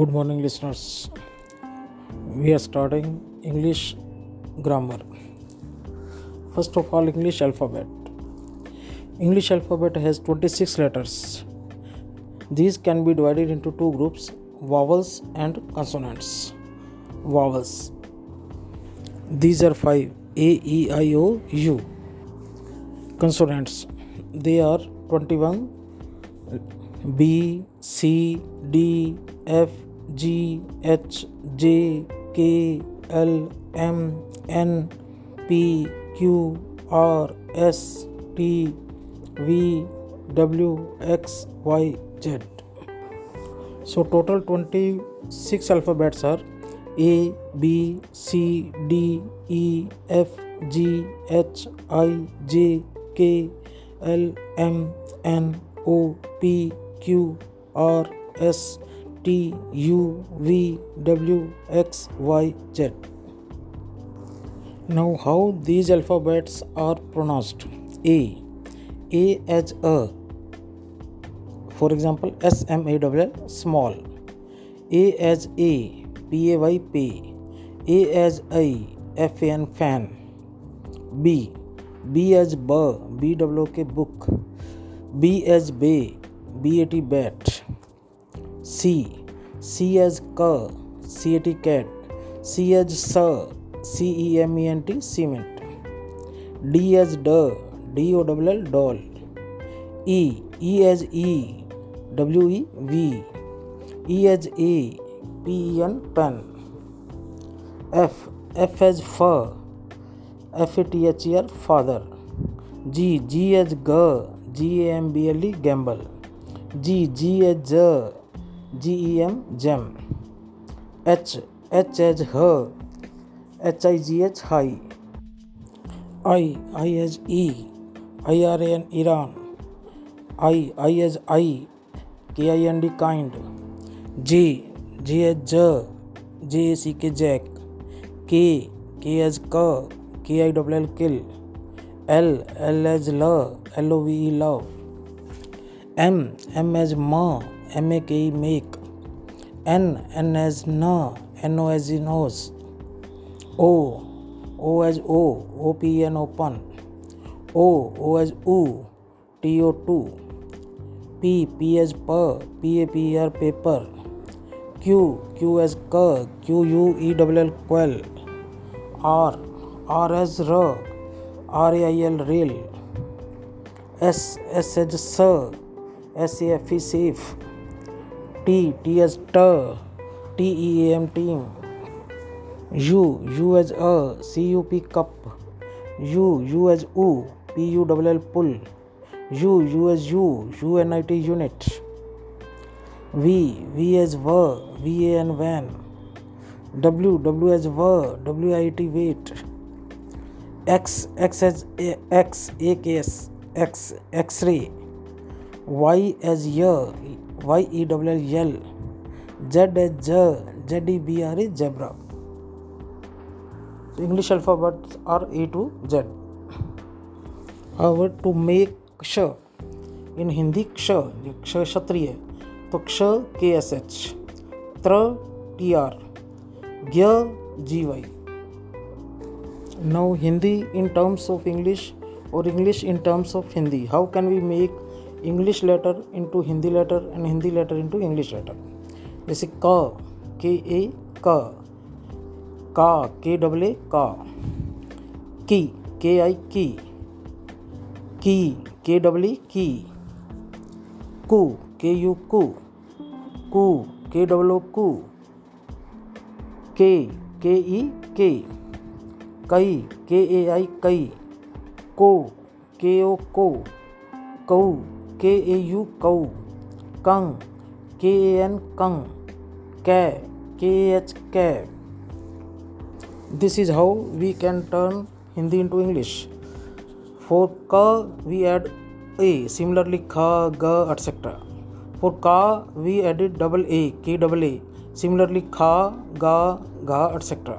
good morning listeners we are starting english grammar first of all english alphabet english alphabet has 26 letters these can be divided into two groups vowels and consonants vowels these are five a e i o u consonants they are 21 b c d F G H J K L M N P Q R S T V W X Y Z so total 26 alphabets are a b c d e f g h i j k l m n o p q r s T, U, V, W, X, Y, Z. Now, how these alphabets are pronounced? A. A as a. For example, S M A W L small. A as A, P A Y P. A as I, F A N fan. B. B as B, B W K book. B as bay, B A T bat. C C as क C A T cat C as स C E M E N T cement D as ड D O W L doll E E as ई W E V E as ए P E N pen F F as फ F A T H E R father G G as ग G A M B L E gamble G G as ज G E M gem H H as ह H I G H high I I as E I R N iron I I as I K I N D kind G G H ज J A C K jack K K as क K I W L kill L L as ल L O V E love M M as म M A K E make N N as न N O as nose O O as ओ O P N open O O as ऊ T O to P P as प P A P R paper Q Q as क Q U E double L quell R R as raw R I L rail S S as स S F E safe T T as ट T E M team U U as अ C U P cup U U as ऊ P U W L pull U U as you U N I T unit V V as व V A N van W W as व W I T wet X X as X A S X ray Y as य Y E W L yell Z H Z E B R E zebra English alphabets are A to Z. However, to make क्ष in Hindi क्ष क्ष क्षत्रिय तो क्ष K S H त्र T R ज्ञ G Y now Hindi in terms of English और English in terms of Hindi how can we make English letter into Hindi letter and Hindi letter into English letter जैसे क K ए क का K double A का की K I की की K double E की कु के यू कु कु के डबल ओ कु के के ई के कई के ए आई कई को के ओ को कऊ के ए यू कऊ कंग के ए एन कंग कै के एच कै this is how we can turn Hindi into English for क वी एड ए सिमिलरली ख ग एटसेट्रा फॉर का we added double A K double A similarly ख ग घ एटसेट्रा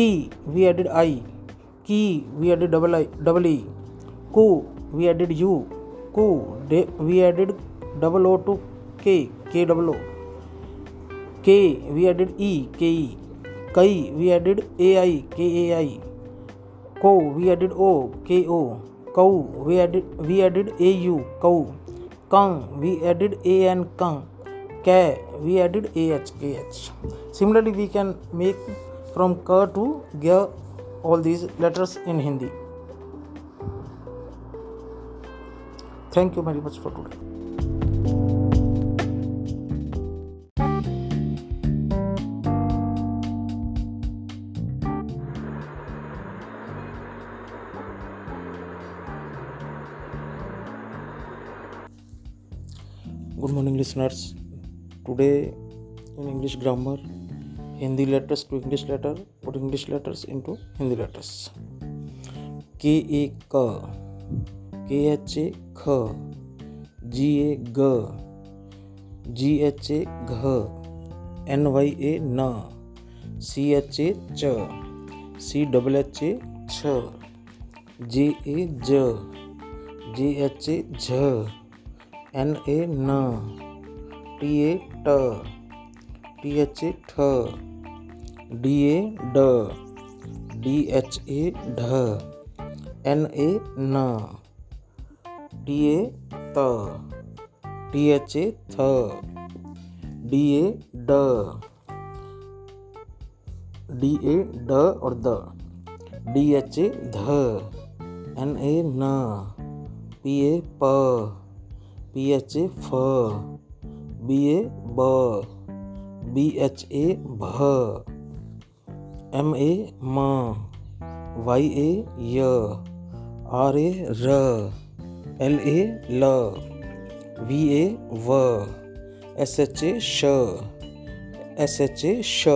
की वी एडिड आई की we added double I double E को वी एडिड यू को we added double O to K K double O K we added E K E कई we added A I K A I को we added O K O कऊ we added we added A U कऊ कंग we added A N कंग कै we added A H K H similarly we can make from क to ग all these letters in Hindi Thank you very much for today. Good morning, listeners. Today, in English grammar, Hindi letters to English letter, put English letters into Hindi letters. K A K K H A ख G A ग G H A घ N Y A न C H A च C double H A छ J A ज J H A झ N A न T A ट टी एच ए ठ डी ए ड डी एच ए ढ एन ए न डी ए त डी एच ए थ डी ए ड डी ए ड और द डी एच ए ध एन ए न पी ए प पी एच ए फ बी ए ब बी एच ए भ एम ए म वाई ए य आर ए र एल ए ल वी ए व एस एच ए श एस एच ए श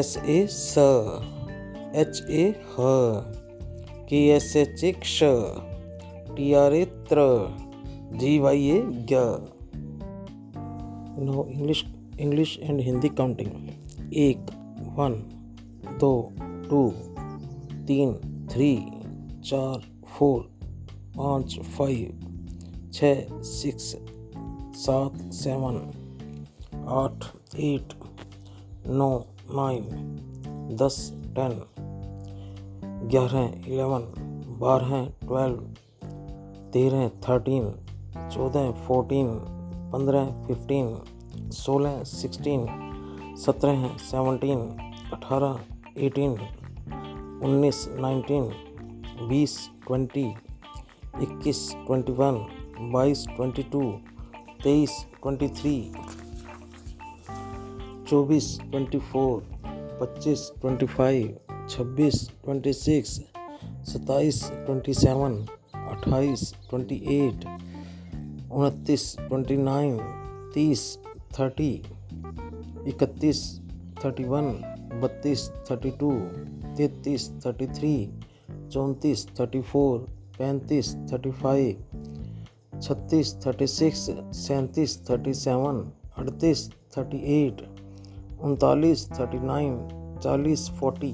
एस ए स एच ए ह के एस एच ए क्ष टी आर ए त्र G Y A Gue no English English and Hindi counting एक वन दो टू तीन थ्री चार फोर पाँच फाइव छः सिक्स सात सेवन आठ एट नौ नाइन दस टेन ग्यारह इलेवन बारह ट्वेल्व तेरह थर्टीन चौदह फोर्टीन पंद्रह फिफ्टीन सोलह सिक्सटीन सत्रह सेवनटीन अठारह एटीन उन्नीस नाइनटीन बीस ट्वेंटी इक्कीस ट्वेंटी वन बाईस ट्वेंटी टू तेईस ट्वेंटी थ्री चौबीस ट्वेंटी फोर पच्चीस ट्वेंटी फाइव छब्बीस ट्वेंटी सिक्स सत्ताईस ट्वेंटी सेवन अट्ठाईस ट्वेंटी एट उनतीस ट्वेंटी नाइन तीस थर्टी इकतीस थर्टी वन बत्तीस थर्टी टू तैतीस थर्टी थ्री चौंतीस थर्टी फोर पैंतीस थर्टी फाइव छत्तीस थर्टी सिक्स सैंतीस थर्टी सेवन अड़तीस थर्टी एट उनतालीस थर्टी नाइन चालीस फोर्टी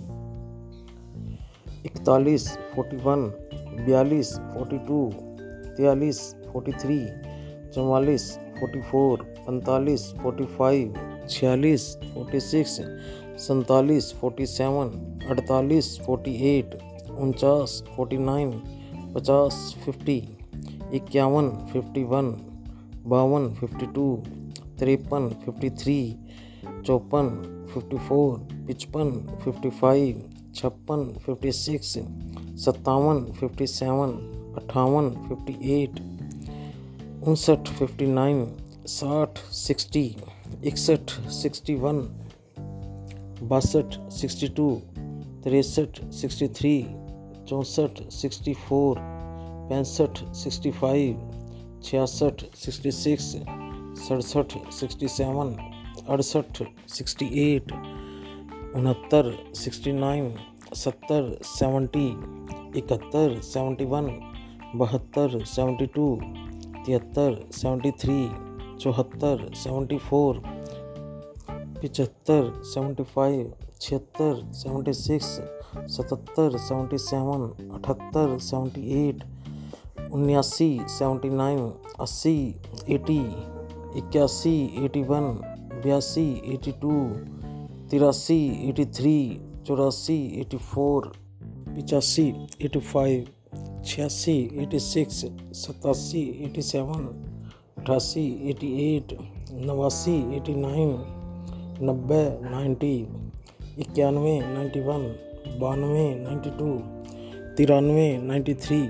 इकतालीस फोर्टी वन बयालीस फोर्टी टू तियालीस फोर्टी थ्री चौवालीस फोर्टी फोर पैंतालीस फोर्टी फाइव छियालीस फोर्टी सिक्स सैंतालीस फोर्टी सेवन अड़तालीस फोर्टी एट उनचास फोर्टी नाइन पचास फिफ्टी इक्यावन फिफ्टी वन बावन फिफ्टी टू तिरपन फिफ्टी थ्री चौपन फिफ्टी फोर पचपन फिफ्टी फाइव छप्पन फिफ्टी सिक्स सत्तावन फिफ्टी सेवन अट्ठावन फिफ्टी एट उनसठ फिफ्टी नाइन साठ सिक्सटी इकसठ सिक्सटी वन बासठ सिक्सटी टू तिरसठ सिक्सटी थ्री चौंसठ सिक्सटी फोर पैंसठ सिक्सटी फाइव छियासठ सिक्सटी सिक्स सड़सठ सिक्सटी सेवन अड़सठ सिक्सटी एट उनहत्तर सिक्सटी नाइन सत्तर सेवेंटी इकहत्तर सेवेंटी वन बहत्तर सेवेंटी टू तिहत्तर सेवेंटी थ्री चौहत्तर सेवेंटी फोर पिचहत्तर सेवेंटी फाइव छिहत्तर सेवेंटी सिक्स सतहत्तर सेवेंटी सेवन अठहत्तर सेवेंटी एट उन्यासी सेवेंटी नाइन अस्सी एटी इक्यासी एटी वन बयासी एटी टू तिरासी एटी थ्री चौरासी एटी फोर पचासी एटी फाइव छियासी एटी सिक्स सतासी एटी सेवन अठासी एटी एट नवासी एटी नाइन नब्बे नाइन्टी इक्यानवे नाइन्टी वन बानवे नाइन्टी टू तिरानवे नाइन्टी थ्री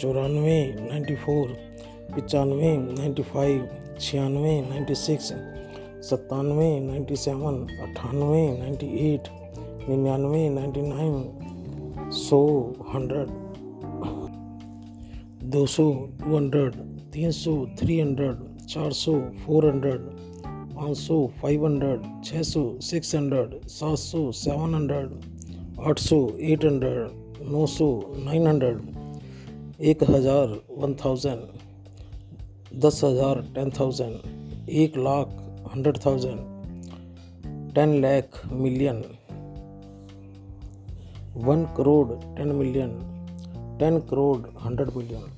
चौरानवे नाइन्टी फोर पचानवे नाइन्टी फाइव छियानवे नाइन्टी सिक्स सत्तानवे नाइन्टी सेवन अट्ठानवे नाइन्टी एट निन्यानवे नाइन्टी नाइन सौ हंड्रेड दो सौ टू हंड्रेड तीन सौ थ्री हंड्रेड चार सौ फोर हंड्रेड पाँच सौ फाइव हंड्रेड छः सौ सिक्स हंड्रेड सात सौ सेवन हंड्रेड आठ सौ एट हंड्रेड नौ सौ नाइन हंड्रेड एक हज़ार वन थाउजेंड दस हज़ार टेन थाउजेंड एक lakh hundred thousand ten lakh million one crore ten million ten crore hundred million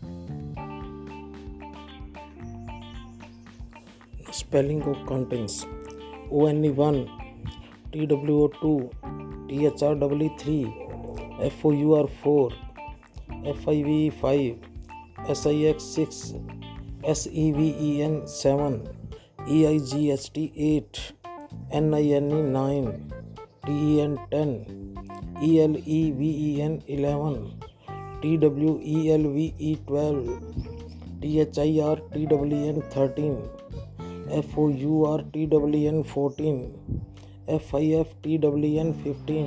spelling of countings O N E one T W O two T H R W three F O U R four F I V five S I X six S E V E N seven E I G H T eight N I N E nine T E N ten E L E V E N eleven T W E L V E twelve T H I R T W N thirteen F O U R T W N fourteen F I F T W N fifteen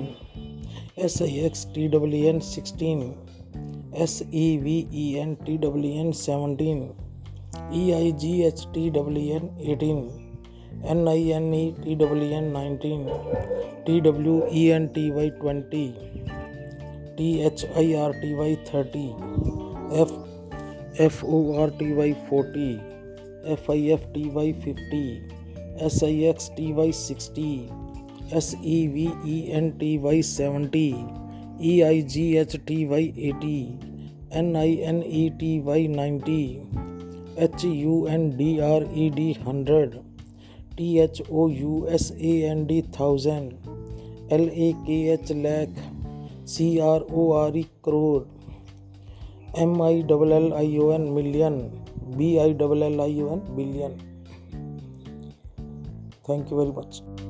S I X T W N sixteen S E V E N T W N seventeen E I G H T W N eighteen N I N E T W N nineteen T W E N T Y twenty T H I R T Y thirty F F O R T Y forty F I F T Y fifty S I X T Y sixty S E V E N T Y seventy E I G H T Y eighty N I N E T Y ninety H U N D R E D hundred T H O U S A N D thousand L A K H lakh C R O R E crore M I double L I O N million B I double L I O N billion thank you very much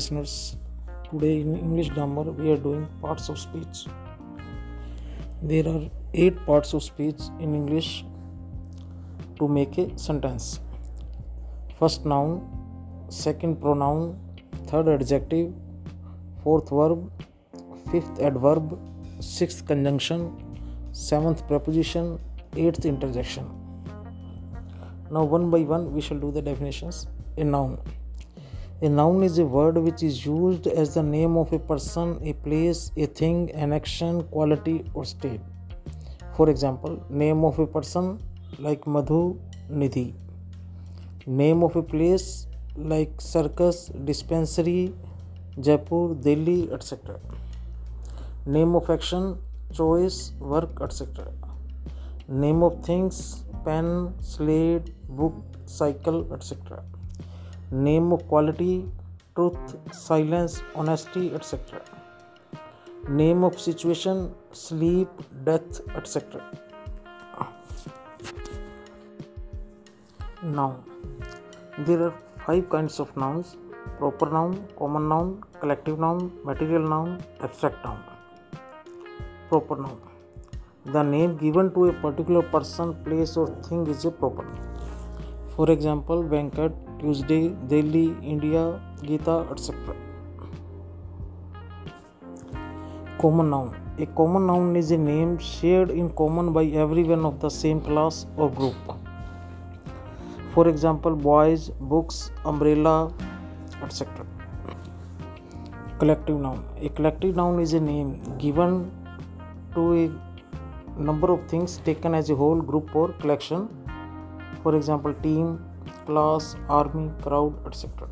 listeners, today in English grammar we are doing parts of speech. There are 8 parts of speech in English to make a sentence. First noun, second pronoun, third adjective, fourth verb, fifth adverb, sixth conjunction, seventh preposition, eighth interjection. Now, one by one, we shall do the definitions. A noun A noun is a word which is used as the name of a person, a place, a thing, an action, quality, or state. For example, name of a person like Madhu Nidhi. Name of a place like circus, dispensary, Jaipur, Delhi, etc. Name of action, choice, work, etc. Name of things, pen, slate, book, cycle, etc. name of quality, truth, silence, honesty, etc. Name of situation, sleep, death, etc. Noun. There are five kinds of nouns proper noun, common noun, collective noun, material noun, abstract noun. Proper noun. The name given to a particular person, place, or thing is a proper noun. For example, banquet. Tuesday, Delhi, India, Gita, etc. Common noun. A common noun is a name shared in common by everyone of the same class or group. For example, boys, books, umbrella, etc. Collective noun. A collective noun is a name given to a number of things taken as a whole, group, or collection. For example, team, class, army, crowd, etc.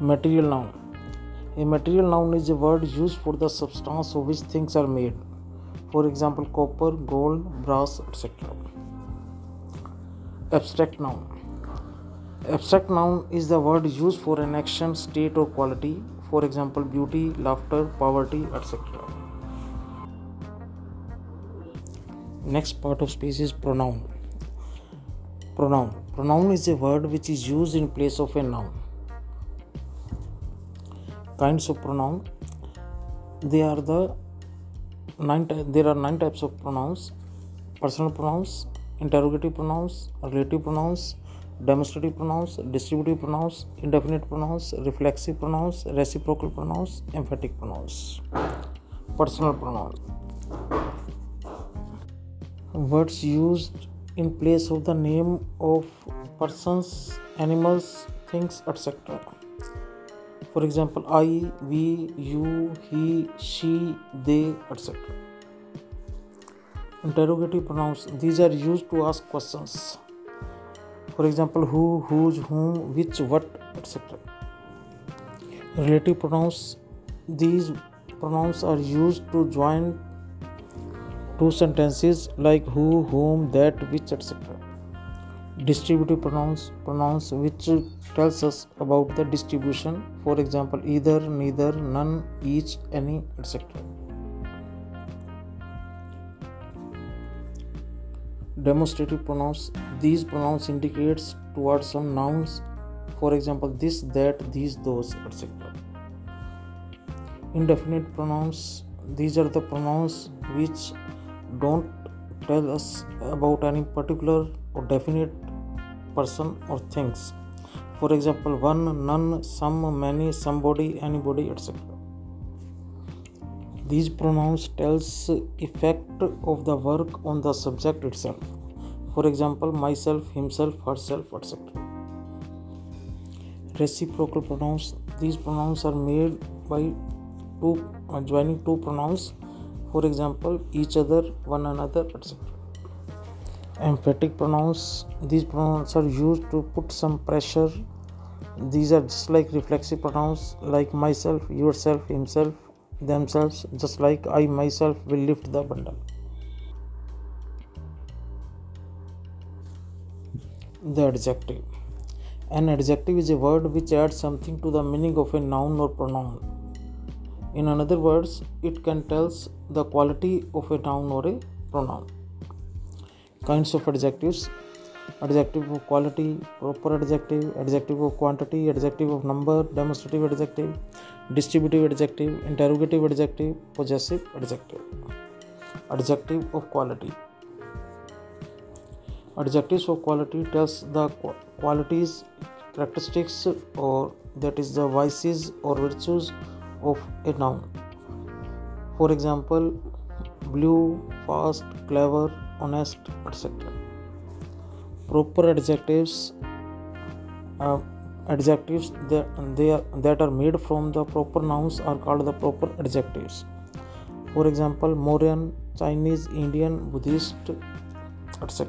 Material noun. A material noun is a word used for the substance of which things are made. For example, copper, gold, brass, etc. Abstract noun. Abstract noun is the word used for an action, state, or quality. For example, beauty, laughter, poverty, etc. Next part of speech is pronoun. Pronoun. Pronoun is a word which is used in place of a noun. Kinds of pronoun. They are the nine. There are nine types of pronouns: personal pronouns, interrogative pronouns, relative pronouns, demonstrative pronouns, distributive pronouns, indefinite pronouns, reflexive pronouns, reciprocal pronouns, emphatic pronouns, personal pronouns. Words used in place of the name of persons, animals, things, etc. For example, I, we, you, he, she, they, etc. Interrogative pronouns these are used to ask questions. For example, who, whose, whom, which, what, etc. Relative pronouns these pronouns are used to join two sentences like who, whom, that, which, etc. Distributive pronouns pronouns which tells us about the distribution, for example, either, neither, none, each, any, etc. Demonstrative pronouns these pronouns indicates towards some nouns, for example, this, that, these, those, etc. Indefinite pronouns these are the pronouns which don't tell us about any particular or definite person or things for example one none some many somebody anybody etc these pronouns tells effect of the work on the subject itself for example myself himself herself etc reciprocal pronouns these pronouns are made by two uh, joining two pronouns for example each other one another etc emphatic pronouns these pronouns are used to put some pressure these are just like reflexive pronouns like myself yourself himself themselves just like i myself will lift the bundle the adjective an adjective is a word which adds something to the meaning of a noun or pronoun in another words, it can tell the quality of a noun or a pronoun. Kinds of adjectives adjective of quality, proper adjective, adjective of quantity, adjective of number, demonstrative adjective, distributive adjective, interrogative adjective, possessive adjective. Adjective of quality. Adjectives of quality tells the qualities, characteristics, or that is the vices or virtues of a noun. for example blue fast clever honest etc proper adjectives uh, adjectives that they are, that are made from the proper nouns are called the proper adjectives for example Mauryan, Chinese, Indian, Buddhist, etc.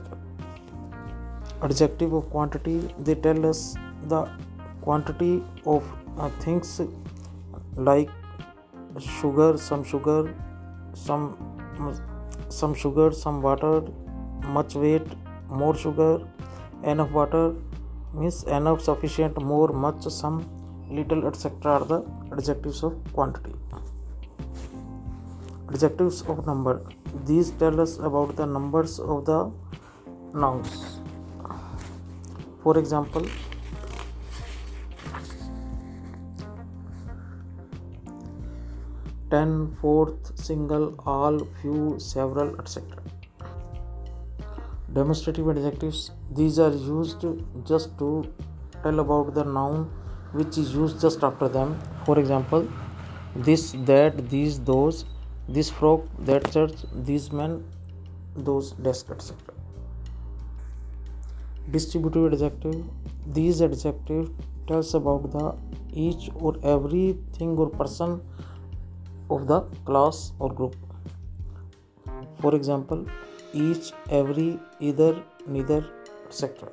Adjective of quantity they tell us the quantity of uh, things like sugar some sugar some some sugar some water much weight more sugar enough water means enough sufficient more much some little etc are the adjectives of quantity adjectives of number these tell us about the numbers of the nouns for example ten fourth single all few several etcetera demonstrative adjective these are use just to tell about the noun which is use just after them for example this that these those this frock that church this man those desk etcetera distributive adjective these adjective tells about the each और every thing और person of the class or group. For example, each, every, either, neither, etc.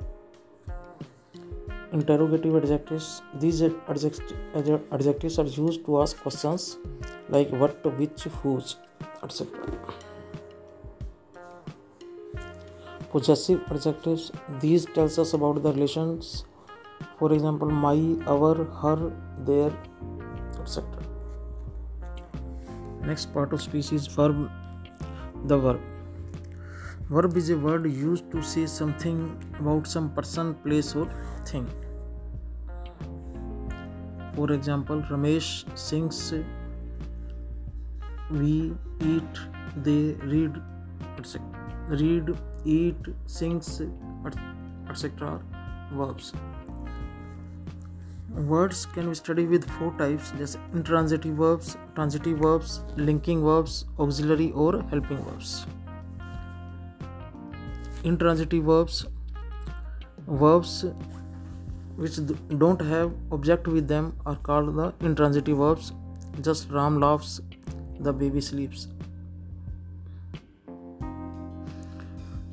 Interrogative adjectives. These adjectives are used to ask questions like what, which, whose, etc. Possessive adjectives. These tells us about the relations. For example, my, our, her, their, Next part of speech is verb. The verb. Verb is a word used to say something about some person, place, or thing. For example, Ramesh sings, we eat, they read, etc. Read, eat, sings, etc. verbs. Words can be studied with four types just intransitive verbs, transitive verbs, linking verbs, auxiliary or helping verbs. Intransitive verbs verbs which don't have object with them are called the intransitive verbs. Just Ram laughs, the baby sleeps.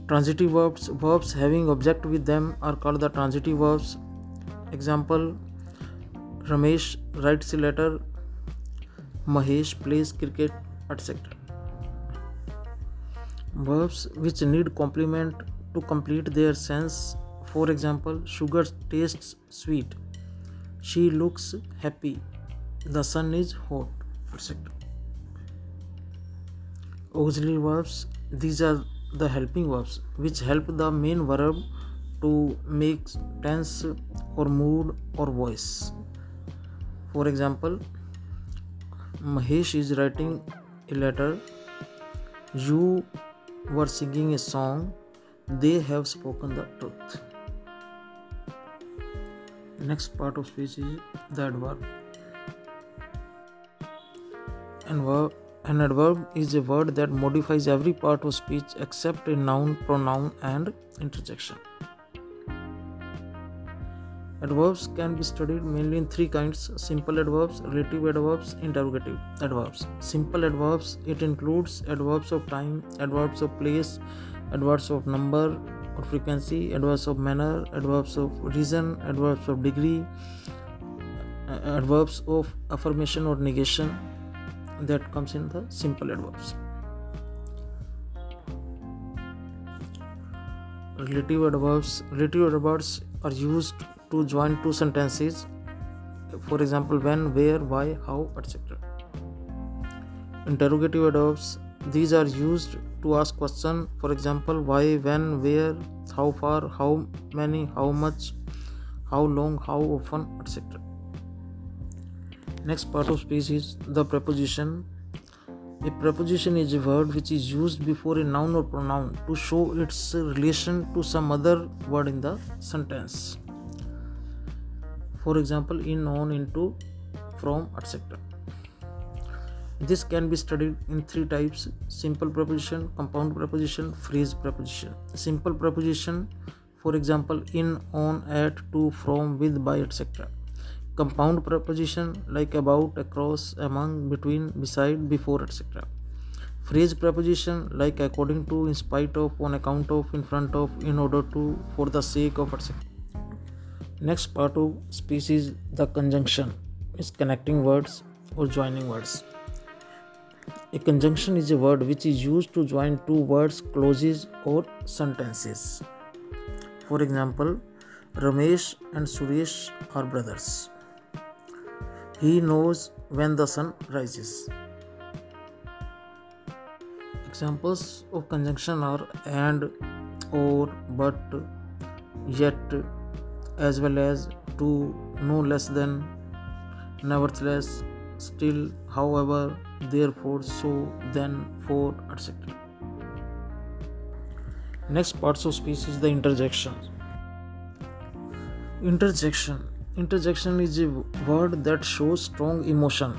Transitive verbs verbs having object with them are called the transitive verbs. Example Ramesh writes a letter. Mahesh plays cricket, etc. Verbs which need complement to complete their sense. For example, sugar tastes sweet. She looks happy. The sun is hot, etc. Auxiliary verbs. These are the helping verbs which help the main verb to make tense or mood or voice for example mahesh is writing a letter you were singing a song they have spoken the truth next part of speech is the adverb adverb an adverb is a word that modifies every part of speech except a noun pronoun and interjection Adverbs can be studied mainly in three kinds simple adverbs, relative adverbs, interrogative adverbs. Simple adverbs it includes adverbs of time, adverbs of place, adverbs of number or frequency, adverbs of manner, adverbs of reason, adverbs of degree, uh, adverbs of affirmation or negation that comes in the simple adverbs. Relative adverbs relative adverbs are used to join two sentences for example when where why how etc interrogative adverbs these are used to ask question for example why when where how far how many how much how long how often etc next part of speech is the preposition a preposition is a word which is used before a noun or pronoun to show its relation to some other word in the sentence for example in on into from etc this can be studied in three types simple preposition compound preposition phrase preposition simple preposition for example in on at to from with by etc compound preposition like about across among between beside before etc phrase preposition like according to in spite of on account of in front of in order to for the sake of etc Next part of speech is the conjunction, is connecting words or joining words. A conjunction is a word which is used to join two words, clauses, or sentences. For example, Ramesh and Suresh are brothers. He knows when the sun rises. Examples of conjunction are and, or, but, yet, as well as to no less than nevertheless still however therefore so then for etc next parts of speech is the interjection interjection interjection is a word that shows strong emotion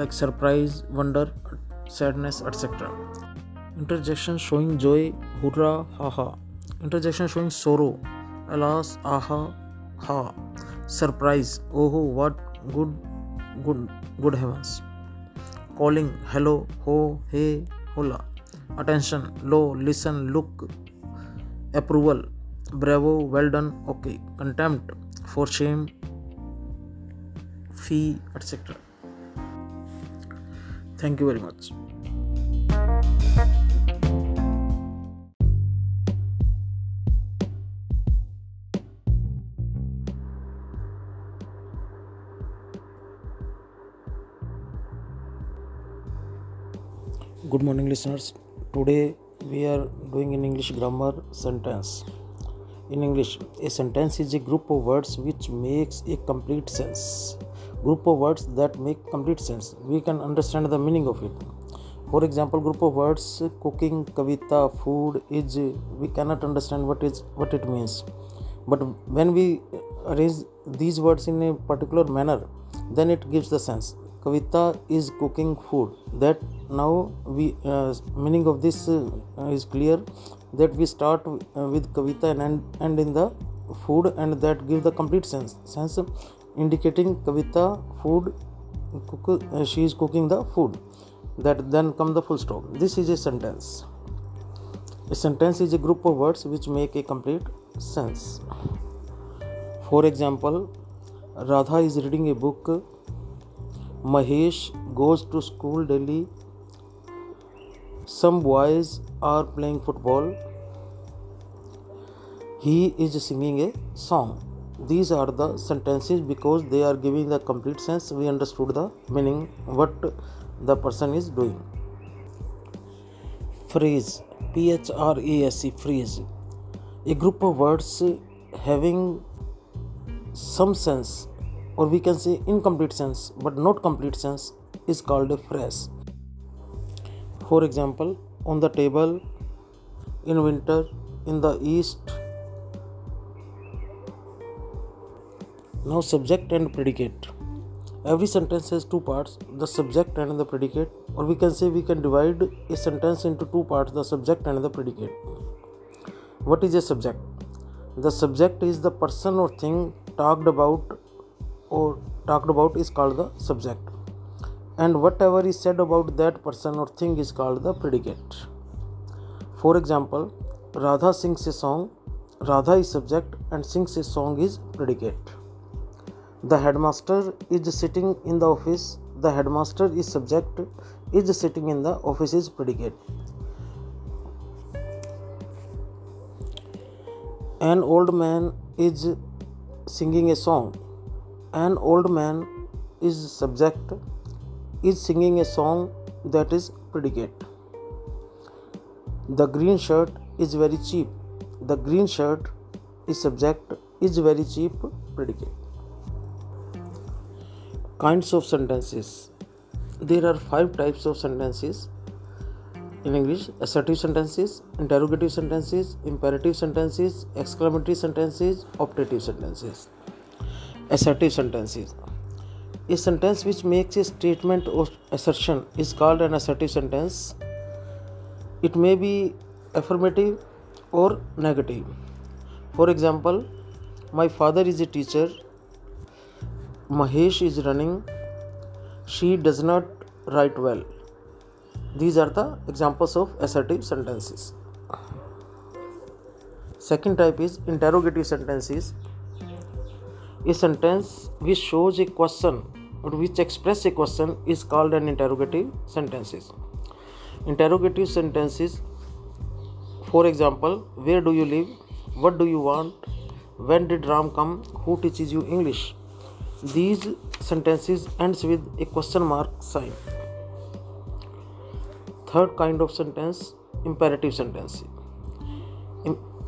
like surprise wonder sadness etc interjection showing joy hurrah haha interjection showing sorrow alas aha हाँ surprise oho what good good good heavens calling hello ho hey hola attention lo listen look approval bravo well done okay contempt for shame fie etcetera thank you very much good morning listeners today we are doing an english grammar sentence in english a sentence is a group of words which makes a complete sense group of words that make complete sense we can understand the meaning of it for example group of words cooking kavita food is we cannot understand what is what it means but when we arrange these words in a particular manner then it gives the sense Kavita is cooking food. That now we uh, meaning of this uh, is clear. That we start uh, with Kavita and end, end in the food, and that give the complete sense. Sense indicating Kavita food. Cook, uh, she is cooking the food. That then come the full stop. This is a sentence. A sentence is a group of words which make a complete sense. For example, Radha is reading a book Mahesh goes to school daily. Some boys are playing football. He is singing a song. These are the sentences because they are giving the complete sense. We understood the meaning, what the person is doing. Phrase P H R A S E phrase. A group of words having some sense or we can say incomplete sense but not complete sense is called a phrase for example on the table in winter in the east now subject and predicate every sentence has two parts the subject and the predicate or we can say we can divide a sentence into two parts the subject and the predicate what is a subject the subject is the person or thing talked about or talked about is called the subject and whatever is said about that person or thing is called the predicate for example radha sings a song radha is subject and sings a song is predicate the headmaster is sitting in the office the headmaster is subject is sitting in the office is predicate an old man is singing a song an old man is subject is singing a song that is predicate the green shirt is very cheap the green shirt is subject is very cheap predicate kinds of sentences there are five types of sentences in english assertive sentences interrogative sentences imperative sentences exclamatory sentences optative sentences assertive sentences. A sentence which makes a statement or assertion is called an assertive sentence. It may be affirmative or negative. For example, my father is a teacher, Mahesh is running, she does not write well. These are the examples of assertive sentences. Second type is interrogative sentences a sentence which shows a question or which express a question is called an interrogative sentences. Interrogative sentences, for example, where do you live? What do you want? When did Ram come? Who teaches you English? These sentences ends with a question mark sign. Third kind of sentence, imperative sentences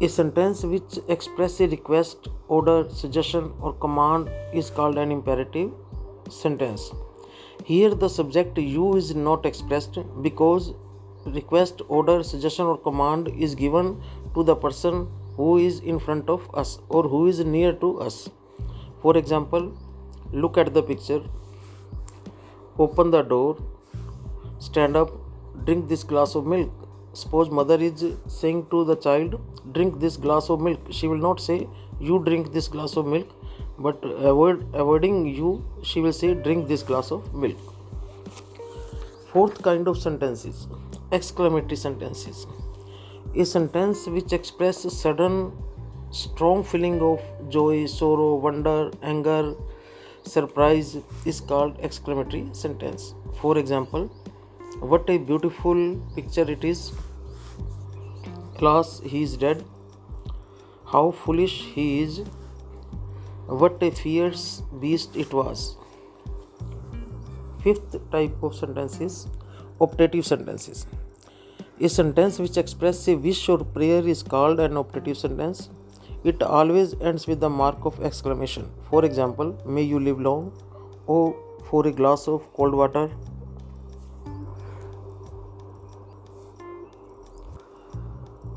a sentence which expresses a request, order, suggestion, or command is called an imperative sentence. Here, the subject you is not expressed because request, order, suggestion, or command is given to the person who is in front of us or who is near to us. For example, look at the picture, open the door, stand up, drink this glass of milk Suppose mother is saying to the child, drink this glass of milk. She will not say, you drink this glass of milk, but avoid, avoiding you, she will say, drink this glass of milk. Fourth kind of sentences exclamatory sentences. A sentence which expresses sudden, strong feeling of joy, sorrow, wonder, anger, surprise is called exclamatory sentence. For example, what a beautiful picture it is Class, he is dead how foolish he is what a fierce beast it was fifth type of sentences optative sentences a sentence which expresses a wish or prayer is called an optative sentence it always ends with the mark of exclamation for example may you live long oh for a glass of cold water